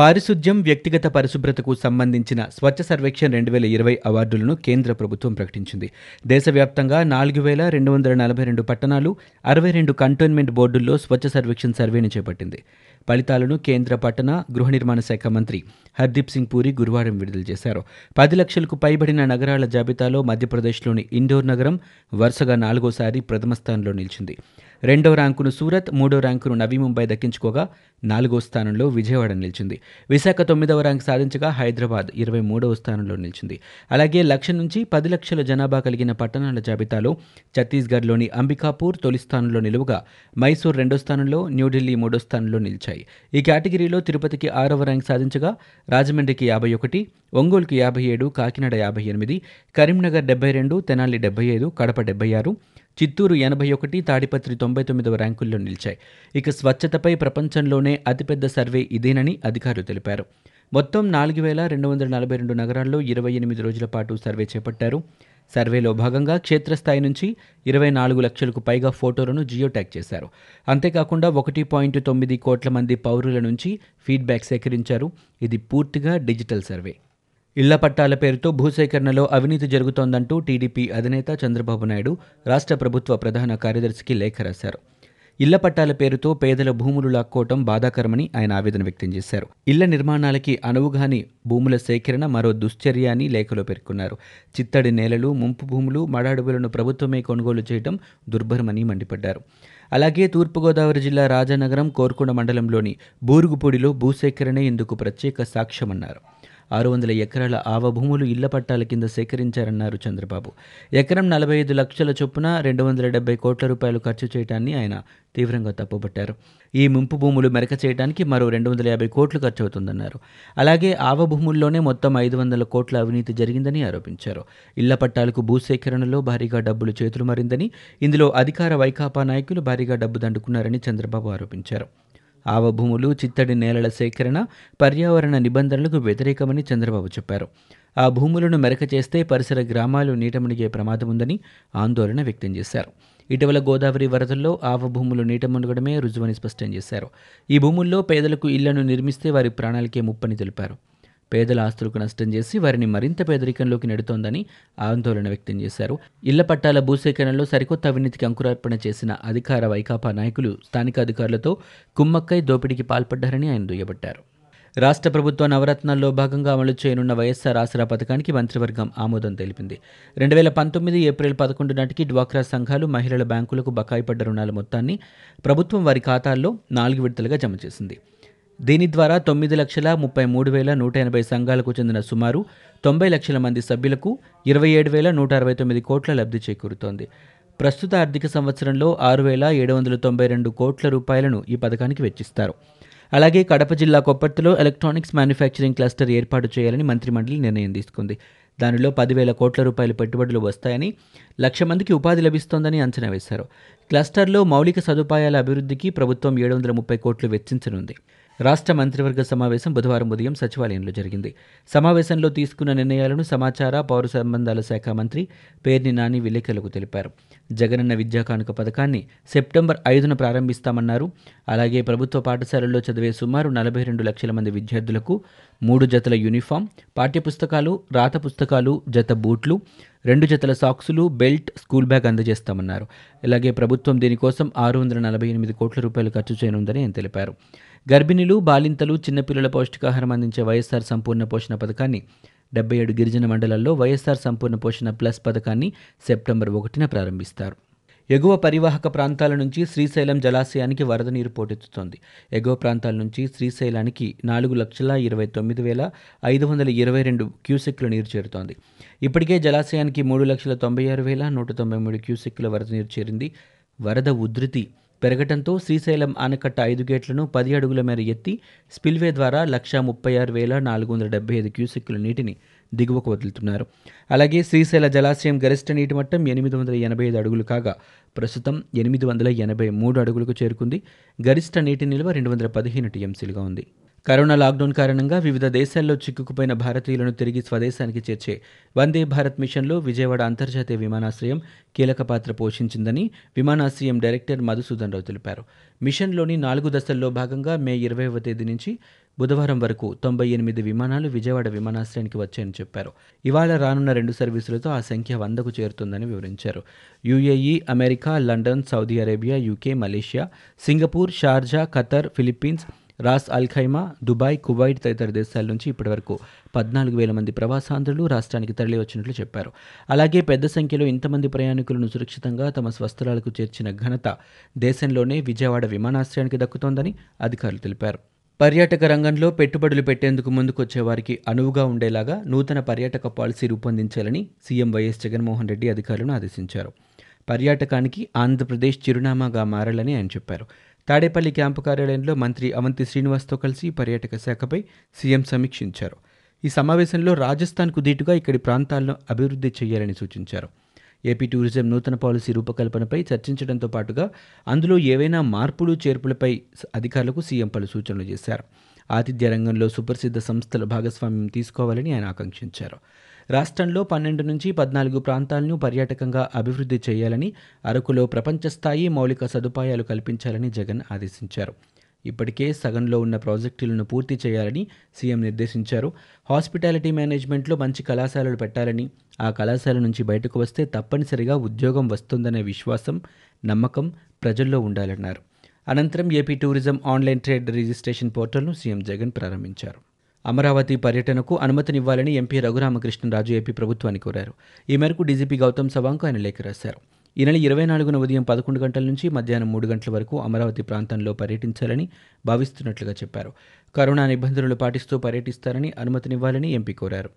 పారిశుద్ధ్యం వ్యక్తిగత పరిశుభ్రతకు సంబంధించిన స్వచ్ఛ సర్వేక్షణ్ రెండు వేల ఇరవై అవార్డులను కేంద్ర ప్రభుత్వం ప్రకటించింది. దేశవ్యాప్తంగా నాలుగు వేల రెండు వందల నలభై రెండు పట్టణాలు అరవై రెండు కంటోన్మెంట్ బోర్డుల్లో స్వచ్ఛ సర్వేక్షణ్ సర్వేను చేపట్టింది. ఫలితాలను కేంద్ర పట్టణ గృహ నిర్మాణ శాఖ మంత్రి హర్దీప్ సింగ్ పూరి గురువారం విడుదల చేశారు. పది లక్షలకు పైబడిన నగరాల జాబితాలో మధ్యప్రదేశ్లోని ఇండోర్ నగరం వరుసగా నాలుగోసారి ప్రథమ స్థానంలో నిలిచింది. రెండో ర్యాంకును సూరత్ మూడో ర్యాంకును నవీ ముంబై దక్కించుకోగా నాలుగో స్థానంలో విజయవాడ నిలిచింది. విశాఖ తొమ్మిదవ ర్యాంక్ సాధించగా హైదరాబాద్ ఇరవై మూడవ స్థానంలో నిలిచింది. అలాగే లక్ష నుంచి పది లక్షల జనాభా కలిగిన పట్టణాల జాబితాలో ఛత్తీస్గఢ్లోని అంబికాపూర్ తొలి స్థానంలో నిలువగా మైసూర్ రెండో స్థానంలో న్యూఢిల్లీ మూడో స్థానంలో నిలిచాయి. ఈ కేటగిరీలో తిరుపతికి ఆరవ ర్యాంక్ సాధించగా రాజమండ్రికి యాభై ఒకటి ఒంగోలుకు యాభై ఏడు కాకినాడ యాభై ఎనిమిది కరీంనగర్ డెబ్బై రెండు తెనాలి డెబ్బై ఐదు కడప డెబ్బై ఆరు చిత్తూరు ఎనభై ఒకటి తాడిపత్రి తొంభై తొమ్మిదవ ర్యాంకుల్లో నిలిచాయి. ఇక స్వచ్ఛతపై ప్రపంచంలోనే అతిపెద్ద సర్వే ఇదేనని అధికారులు తెలిపారు. మొత్తం నాలుగు వేల రెండు వందల నలభై రెండు నగరాల్లో ఇరవై ఎనిమిది రోజుల పాటు సర్వే చేపట్టారు. సర్వేలో భాగంగా క్షేత్రస్థాయి నుంచి ఇరవై నాలుగు లక్షలకు పైగా ఫోటోలను జియో చేశారు. అంతేకాకుండా ఒకటి పాయింట్ తొమ్మిది కోట్ల మంది పౌరుల నుంచి ఫీడ్బ్యాక్ సేకరించారు. ఇది పూర్తిగా డిజిటల్ సర్వే. ఇళ్ళ పట్టాల పేరుతో భూసేకరణలో అవినీతి జరుగుతోందంటూ టీడీపీ అధినేత చంద్రబాబు నాయుడు రాష్ట్ర ప్రభుత్వ ప్రధాన కార్యదర్శికి లేఖ రాశారు. ఇళ్ళ పట్టాల పేరుతో పేదల భూములు లాక్కోవటం బాధాకరమని ఆయన ఆవేదన వ్యక్తం చేశారు. ఇళ్ళ నిర్మాణాలకి అనువుగాని భూముల సేకరణ మరో దుశ్చర్య అని లేఖలో పేర్కొన్నారు. చిత్తడి నేలలు ముంపు భూములు మడాడుగులను ప్రభుత్వమే కొనుగోలు చేయడం దుర్భరమని మండిపడ్డారు. అలాగే తూర్పుగోదావరి జిల్లా రాజానగరం కోరుకొండ మండలంలోని బూరుగుపూడిలో భూసేకరణే ఇందుకు ప్రత్యేక సాక్ష్యమన్నారు. ఆరు వందల ఎకరాల ఆవ భూములు ఇళ్ళ పట్టాల కింద సేకరించారన్నారు చంద్రబాబు. ఎకరం నలభై ఐదు లక్షల చొప్పున రెండు వందల డెబ్బై కోట్ల రూపాయలు ఖర్చు చేయడాన్ని ఆయన తీవ్రంగా తప్పుపట్టారు ఈ ముంపు భూములు మెరక చేయడానికి మరో రెండు వందల యాభై కోట్లు ఖర్చు అవుతుందన్నారు అలాగే ఆవ భూముల్లోనే మొత్తం ఐదు వందల కోట్ల అవినీతి జరిగిందని ఆరోపించారు. ఇళ్ళ పట్టాలకు భూసేకరణలో భారీగా డబ్బులు చేతులు మారిందని ఇందులో అధికార వైకాపా నాయకులు భారీగా డబ్బు దండుకున్నారని చంద్రబాబు ఆరోపించారు. ఆవభూములు చిత్తడి నేలల సేకరణ పర్యావరణ నిబంధనలకు వ్యతిరేకమని చంద్రబాబు చెప్పారు. ఆ భూములను మెరక చేస్తే పరిసర గ్రామాలు నీటమునిగే ప్రమాదం ఉందని ఆందోళన వ్యక్తం చేశారు. ఇటీవల గోదావరి వరదల్లో ఆవ భూములు నీట రుజువని స్పష్టం చేశారు. ఈ భూముల్లో పేదలకు ఇళ్ళను నిర్మిస్తే వారి ప్రాణాలకే ముప్పని తెలిపారు. పేదల ఆస్తులకు నష్టం చేసి వారిని మరింత పేదరికంలోకి నెడుతోందని ఆందోళన వ్యక్తం చేశారు. ఇళ్ళ పట్టాల భూసేకరణలో సరికొత్త అవినీతికి అంకురార్పణ చేసిన అధికార వైకాపా నాయకులు స్థానిక అధికారులతో కుమ్మక్కై దోపిడీకి పాల్పడ్డారని ఆయన దుయ్యబట్టారు. రాష్ట్ర ప్రభుత్వ నవరత్నాల్లో భాగంగా అమలు చేయనున్న వైఎస్ఆర్ ఆసరా పథకానికి మంత్రివర్గం ఆమోదం తెలిపింది. రెండు వేల పంతొమ్మిది ఏప్రిల్ పదకొండు నాటికి డ్వాక్రా సంఘాలు మహిళల బ్యాంకులకు బకాయి పడ్డ రుణాల మొత్తాన్ని ప్రభుత్వం వారి ఖాతాల్లో నాలుగు విడతలుగా జమ చేసింది. దీని ద్వారా తొమ్మిది లక్షల ముప్పై మూడు వేల నూట ఎనభై సంఘాలకు చెందిన సుమారు తొంభై లక్షల మంది సభ్యులకు ఇరవై ఏడు వేల నూట అరవై తొమ్మిది కోట్ల లబ్ధి చేకూరుతోంది. ప్రస్తుత ఆర్థిక సంవత్సరంలో ఆరు వేల ఏడు వందల తొంభై రెండు కోట్ల రూపాయలను ఈ పథకానికి వెచ్చిస్తారు. అలాగే కడప జిల్లా కొప్పర్తిలో ఎలక్ట్రానిక్స్ మ్యానుఫ్యాక్చరింగ్ క్లస్టర్ ఏర్పాటు చేయాలని మంత్రిమండలి నిర్ణయం తీసుకుంది. దానిలో పదివేల కోట్ల రూపాయల పెట్టుబడులు వస్తాయని లక్ష మందికి ఉపాధి లభిస్తోందని అంచనా వేశారు. క్లస్టర్లో మౌలిక సదుపాయాల అభివృద్ధికి ప్రభుత్వం ఏడు వందల ముప్పై కోట్లు వెచ్చించనుంది. రాష్ట్ర మంత్రివర్గ సమావేశం బుధవారం ఉదయం సచివాలయంలో జరిగింది. సమావేశంలో తీసుకున్న నిర్ణయాలను సమాచార పౌర సంబంధాల శాఖ మంత్రి పేర్ని నాని విలేకరులకు తెలిపారు. జగనన్న విద్యా కానుక పథకాన్ని సెప్టెంబర్ ఐదున ప్రారంభిస్తామన్నారు. అలాగే ప్రభుత్వ పాఠశాలల్లో చదివే సుమారు నలభై రెండు లక్షల మంది విద్యార్థులకు మూడు జతల యూనిఫామ్ పాఠ్యపుస్తకాలు రాత పుస్తకాలు జత బూట్లు రెండు జతల సాక్సులు బెల్ట్ స్కూల్ బ్యాగ్ అందజేస్తామన్నారు. ఇలాగే ప్రభుత్వం దీనికోసం ఆరు వందల నలభై ఎనిమిది కోట్ల రూపాయలు ఖర్చు చేయనుందని ఆయన తెలిపారు. గర్భిణులు బాలింతలు చిన్నపిల్లల పౌష్టికాహారం అందించే వైఎస్ఆర్ సంపూర్ణ పోషణ పథకాన్ని డెబ్బై ఏడు గిరిజన మండలాల్లో వైఎస్ఆర్ సంపూర్ణ పోషణ ప్లస్ పథకాన్ని సెప్టెంబర్ ఒకటిన ప్రారంభిస్తారు. ఎగువ పరివాహక ప్రాంతాల నుంచి శ్రీశైలం జలాశయానికి వరద నీరు పోటెత్తుతోంది. ఎగువ ప్రాంతాల నుంచి శ్రీశైలానికి నాలుగు లక్షల ఇరవై తొమ్మిది వేల ఐదు వందల ఇరవై రెండు క్యూసెక్ల నీరు చేరుతోంది. ఇప్పటికే జలాశయానికి మూడు లక్షల తొంభై ఆరు వేల నూట తొంభై మూడు క్యూసెక్ల వరద నీరు చేరింది. వరద ఉధృతి పెరగటంతో శ్రీశైలం ఆనకట్ట ఐదు గేట్లను పది అడుగుల మేర ఎత్తి స్పిల్వే ద్వారా లక్ష ముప్పై ఆరు వేల నాలుగు వందల డెబ్బై ఐదు క్యూసెక్కుల నీటిని దిగువకు వదులుతున్నారు. అలాగే శ్రీశైల జలాశయం గరిష్ట నీటి మట్టం ఎనిమిది వందల ఎనభై ఐదు అడుగులు కాగా ప్రస్తుతం ఎనిమిది వందల ఎనభై మూడు అడుగులకు చేరుకుంది. గరిష్ట నీటి నిల్వ రెండు వందల పదిహేను టీఎంసీలుగా ఉంది. కరోనా లాక్డౌన్ కారణంగా వివిధ దేశాల్లో చిక్కుకుపోయిన భారతీయులను తిరిగి స్వదేశానికి చేర్చే వందే భారత్ మిషన్లో విజయవాడ అంతర్జాతీయ విమానాశ్రయం కీలక పాత్ర పోషించిందని విమానాశ్రయం డైరెక్టర్ మధుసూదన్ రావు తెలిపారు. మిషన్లోని నాలుగు దశల్లో భాగంగా మే ఇరవైవ తేదీ నుంచి బుధవారం వరకు తొంభై ఎనిమిది విమానాలు విజయవాడ విమానాశ్రయానికి వచ్చాయని చెప్పారు. ఇవాళ రానున్న రెండు సర్వీసులతో ఆ సంఖ్య వందకు చేరుతుందని వివరించారు. UAE America London Saudi Arabia UK Malaysia Singapore Sharjah Qatar Philippines Ras Al Khaimah Dubai Kuwait తదితర దేశాల నుంచి ఇప్పటివరకు పద్నాలుగు వేల మంది ప్రవాసాంధ్రులు రాష్ట్రానికి తరలివచ్చినట్లు చెప్పారు. అలాగే పెద్ద సంఖ్యలో ఇంతమంది ప్రయాణికులను సురక్షితంగా తమ స్వస్థలాలకు చేర్చిన ఘనత దేశంలోనే విజయవాడ విమానాశ్రయానికి దక్కుతోందని అధికారులు తెలిపారు. పర్యాటక రంగంలో పెట్టుబడులు పెట్టేందుకు ముందుకొచ్చే వారికి అనువుగా ఉండేలాగా నూతన పర్యాటక పాలసీ రూపొందించాలని సీఎం వైఎస్ జగన్మోహన్ రెడ్డి అధికారులను ఆదేశించారు. పర్యాటకానికి ఆంధ్రప్రదేశ్ చిరునామాగా మారాలని ఆయన చెప్పారు. తాడేపల్లి క్యాంపు కార్యాలయంలో మంత్రి అవంతి శ్రీనివాస్తో కలిసి పర్యాటక శాఖపై సీఎం సమీక్షించారు. ఈ సమావేశంలో రాజస్థాన్కు దీటుగా ఇక్కడి ప్రాంతాలను అభివృద్ధి చేయాలని సూచించారు. ఏపీ టూరిజం నూతన పాలసీ రూపకల్పనపై చర్చించడంతో పాటుగా అందులో ఏవైనా మార్పులు చేర్పులపై అధికారులకు సీఎం పలు సూచనలు చేశారు. ఆతిథ్య రంగంలో సుప్రసిద్ధ సంస్థల భాగస్వామ్యం తీసుకోవాలని ఆయన ఆకాంక్షించారు. రాష్ట్రంలో పన్నెండు నుంచి పద్నాలుగు ప్రాంతాలను పర్యాటకంగా అభివృద్ధి చేయాలని అరకులో ప్రపంచస్థాయి మౌలిక సదుపాయాలు కల్పించాలని జగన్ ఆదేశించారు. ఇప్పటికే సగంలో ఉన్న ప్రాజెక్టులను పూర్తి చేయాలని సీఎం నిర్దేశించారు. హాస్పిటాలిటీ మేనేజ్మెంట్లో మంచి కళాశాలలు పెట్టాలని ఆ కళాశాల నుంచి బయటకు వస్తే తప్పనిసరిగా ఉద్యోగం వస్తుందనే విశ్వాసం నమ్మకం ప్రజల్లో ఉండాలన్నారు. అనంతరం AP tourism online trade registration పోర్టల్ను సీఎం జగన్ ప్రారంభించారు. అమరావతి పర్యటనకు అనుమతినివ్వాలని ఎంపీ రఘురామకృష్ణరాజు ఏపీ ప్రభుత్వాన్ని కోరారు. ఈ మేరకు డీజీపీ గౌతమ్ సవాంగ్ ఆయన లేఖ రాశారు. ఈ నెల ఇరవై నాలుగున ఉదయం పదకొండు గంటల నుంచి మధ్యాహ్నం మూడు గంటల వరకు అమరావతి ప్రాంతంలో పర్యటించాలని భావిస్తున్నట్లుగా చెప్పారు. కరోనా నిబంధనలు పాటిస్తూ పర్యటిస్తారని అనుమతినివ్వాలని ఎంపీ కోరారు.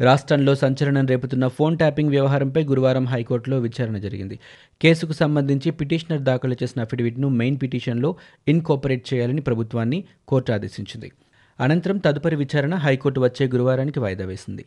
రాష్ట్రంలో సంచలనం రేపుతున్న ఫోన్ ట్యాపింగ్ వ్యవహారంపై గురువారం హైకోర్టులో విచారణ జరిగింది. కేసుకు సంబంధించి పిటిషనర్ దాఖలు చేసిన అఫిడవిట్ను మెయిన్ పిటిషన్లో ఇన్కోపరేట్ చేయాలని ప్రభుత్వాన్ని కోర్టు ఆదేశించింది. అనంతరం తదుపరి విచారణ హైకోర్టు వచ్చే గురువారానికి వాయిదా వేసింది.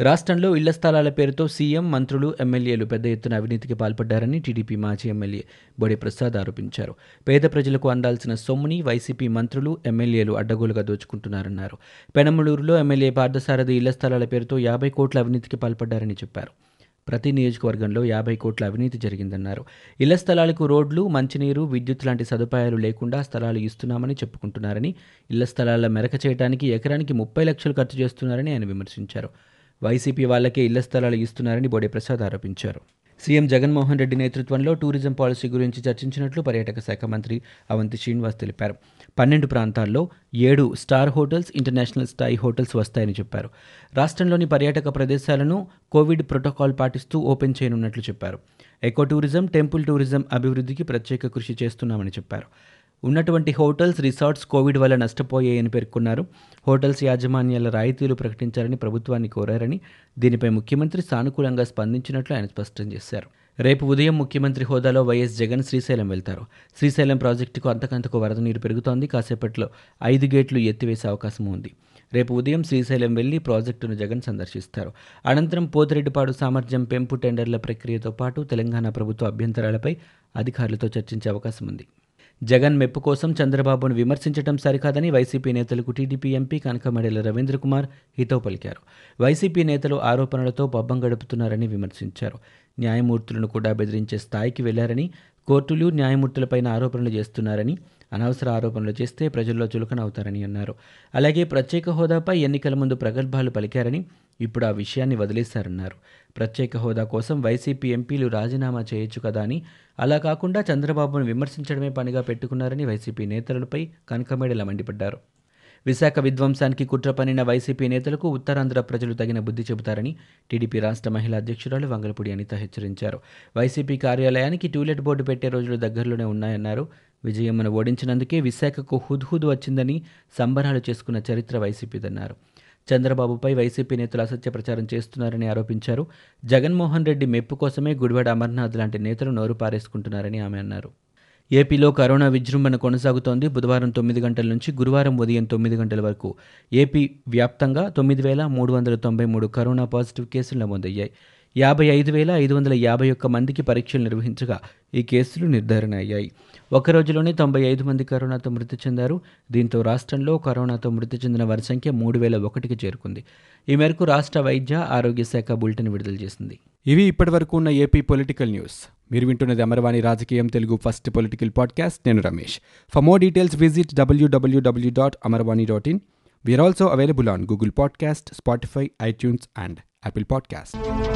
రాష్ట్రంలో ఇళ్ళ స్థలాల పేరుతో సీఎం మంత్రులు ఎమ్మెల్యేలు పెద్ద ఎత్తున అవినీతికి పాల్పడ్డారని టీడీపీ మాజీ ఎమ్మెల్యే బొడి ప్రసాద్ ఆరోపించారు. పేద ప్రజలకు అందాల్సిన సొమ్ముని వైసీపీ మంత్రులు ఎమ్మెల్యేలు అడ్డగోలుగా దోచుకుంటున్నారన్నారు. పెనమలూరులో ఎమ్మెల్యే పార్థసారథి ఇళ్ళ స్థలాల పేరుతో యాభై కోట్ల అవినీతికి పాల్పడ్డారని చెప్పారు. ప్రతి నియోజకవర్గంలో యాభై కోట్ల అవినీతి జరిగిందన్నారు. ఇళ్ళ స్థలాలకు రోడ్లు మంచినీరు విద్యుత్ లాంటి సదుపాయాలు లేకుండా స్థలాలు ఇస్తున్నామని చెప్పుకుంటున్నారని ఇళ్ళ స్థలాల మెరక చేయడానికి ఎకరానికి ముప్పై లక్షలు ఖర్చు చేస్తున్నారని ఆయన విమర్శించారు. వైసీపీ వాళ్ళకే ఇళ్ళ స్థలాలు ఇస్తున్నారని బోడే ప్రసాద్ ఆరోపించారు. సీఎం జగన్మోహన్ రెడ్డి నేతృత్వంలో టూరిజం పాలసీ గురించి చర్చించినట్లు పర్యాటక శాఖ మంత్రి అవంతి శ్రీనివాస్ తెలిపారు. పన్నెండు ప్రాంతాల్లో ఏడు స్టార్ హోటల్స్ ఇంటర్నేషనల్ స్థాయి హోటల్స్ వస్తాయని చెప్పారు. రాష్ట్రంలోని పర్యాటక ప్రదేశాలను కోవిడ్ ప్రోటోకాల్ పాటిస్తూ ఓపెన్ చేయనున్నట్లు చెప్పారు. ఎకో టూరిజం టెంపుల్ టూరిజం అభివృద్ధికి ప్రత్యేక కృషి చేస్తున్నామని చెప్పారు. ఉన్నటువంటి హోటల్స్ రిసార్ట్స్ కోవిడ్ వల్ల నష్టపోయాయని పేర్కొన్నారు. హోటల్స్ యాజమాన్యాల రాయితీలు ప్రకటించాలని ప్రభుత్వాన్ని కోరారని దీనిపై ముఖ్యమంత్రి సానుకూలంగా స్పందించినట్లు ఆయన స్పష్టం చేశారు. రేపు ఉదయం ముఖ్యమంత్రి హోదాలో వైఎస్ జగన్ శ్రీశైలం వెళ్తారు. శ్రీశైలం ప్రాజెక్టుకు అంతకంతకు వరద నీరు పెరుగుతోంది. కాసేపట్లో ఐదు గేట్లు ఎత్తివేసే అవకాశం ఉంది. రేపు ఉదయం శ్రీశైలం వెళ్ళి ప్రాజెక్టును జగన్ సందర్శిస్తారు. అనంతరం పోతిరెడ్డిపాడు సామర్థ్యం పెంపు టెండర్ల ప్రక్రియతో పాటు తెలంగాణ ప్రభుత్వ అభ్యంతరాలపై అధికారులతో చర్చించే అవకాశం ఉంది. జగన్ మెప్పు కోసం చంద్రబాబును విమర్శించడం సరికాదని వైసీపీ నేతలకు టీడీపీ ఎంపీ కనకమడేల రవీంద్ర కుమార్ హితవు పలికారు. వైసీపీ నేతలు ఆరోపణలతో పబ్బం గడుపుతున్నారని విమర్శించారు. న్యాయమూర్తులను కూడా బెదిరించే స్థాయికి వెళ్ళారని కోర్టులు న్యాయమూర్తులపైన ఆరోపణలు చేస్తున్నారని అనవసర ఆరోపణలు చేస్తే ప్రజల్లో చులకన అవుతారని అన్నారు. అలాగే ప్రత్యేక హోదాపై ఎన్నికల ముందు ప్రగల్భాలు పలికారని ఇప్పుడు ఆ విషయాన్ని వదిలేశారన్నారు. ప్రత్యేక హోదా కోసం వైసీపీ ఎంపీలు రాజీనామా చేయొచ్చు కదా అని. అలా కాకుండా చంద్రబాబును విమర్శించడమే పనిగా పెట్టుకున్నారని వైసీపీ నేతలపై కనకమేడల మండిపడ్డారు. విశాఖ విధ్వంసానికి కుట్ర పనిన వైసీపీ నేతలకు ఉత్తరాంధ్ర ప్రజలు తగిన బుద్ధి చెబుతారని టీడీపీ రాష్ట్ర మహిళా అధ్యక్షురాలు వంగలపూడి అనిత హెచ్చరించారు. వైసీపీ కార్యాలయానికి టూలెట్ బోర్డు పెట్టే రోజులు దగ్గరలోనే ఉన్నాయన్నారు. విజయమ్మను ఓడించినందుకే విశాఖకు హుద్హుద్ వచ్చిందని సంబరాలు చేసుకున్న చరిత్ర వైసీపీదన్నారు. చంద్రబాబుపై వైసీపీ నేతలు అసత్య ప్రచారం చేస్తున్నారని ఆరోపించారు. జగన్మోహన్ రెడ్డి మెప్పు కోసమే గుడివాడ అమర్నాథ్ లాంటి నేతలు నోరు పారేసుకుంటున్నారని ఆమె అన్నారు. ఏపీలో కరోనా విజృంభణ కొనసాగుతోంది. బుధవారం తొమ్మిది గంటల నుంచి గురువారం ఉదయం తొమ్మిది గంటల వరకు ఏపీ వ్యాప్తంగా తొమ్మిది వేల మూడు వందల తొంభై మూడు కరోనా పాజిటివ్ కేసులు నమోదయ్యాయి. యాభై ఐదు వేల ఐదు వందల యాభై ఒక్క మందికి పరీక్షలు నిర్వహించగా ఈ కేసులు నిర్ధారణ అయ్యాయి. ఒక రోజులోనే తొంభై ఐదు మంది కరోనాతో మృతి చెందారు. దీంతో రాష్ట్రంలో కరోనాతో మృతి చెందిన వారి సంఖ్య మూడు వేల ఒకటికి చేరుకుంది. ఈ మేరకు రాష్ట్ర వైద్య ఆరోగ్య శాఖ బులెటిన్ విడుదల చేసింది. ఇవి ఇప్పటివరకు ఉన్న ఏపీ పొలిటికల్ న్యూస్. మీరు వింటున్నది అమర్వాణి రాజకీయం తెలుగు ఫస్ట్ పొలిటికల్ పాడ్కాస్ట్. నేను Ramesh. For more details visit W W W dot Amarvani dot in we're also available on Google podcast Spotify iTunes and Apple podcast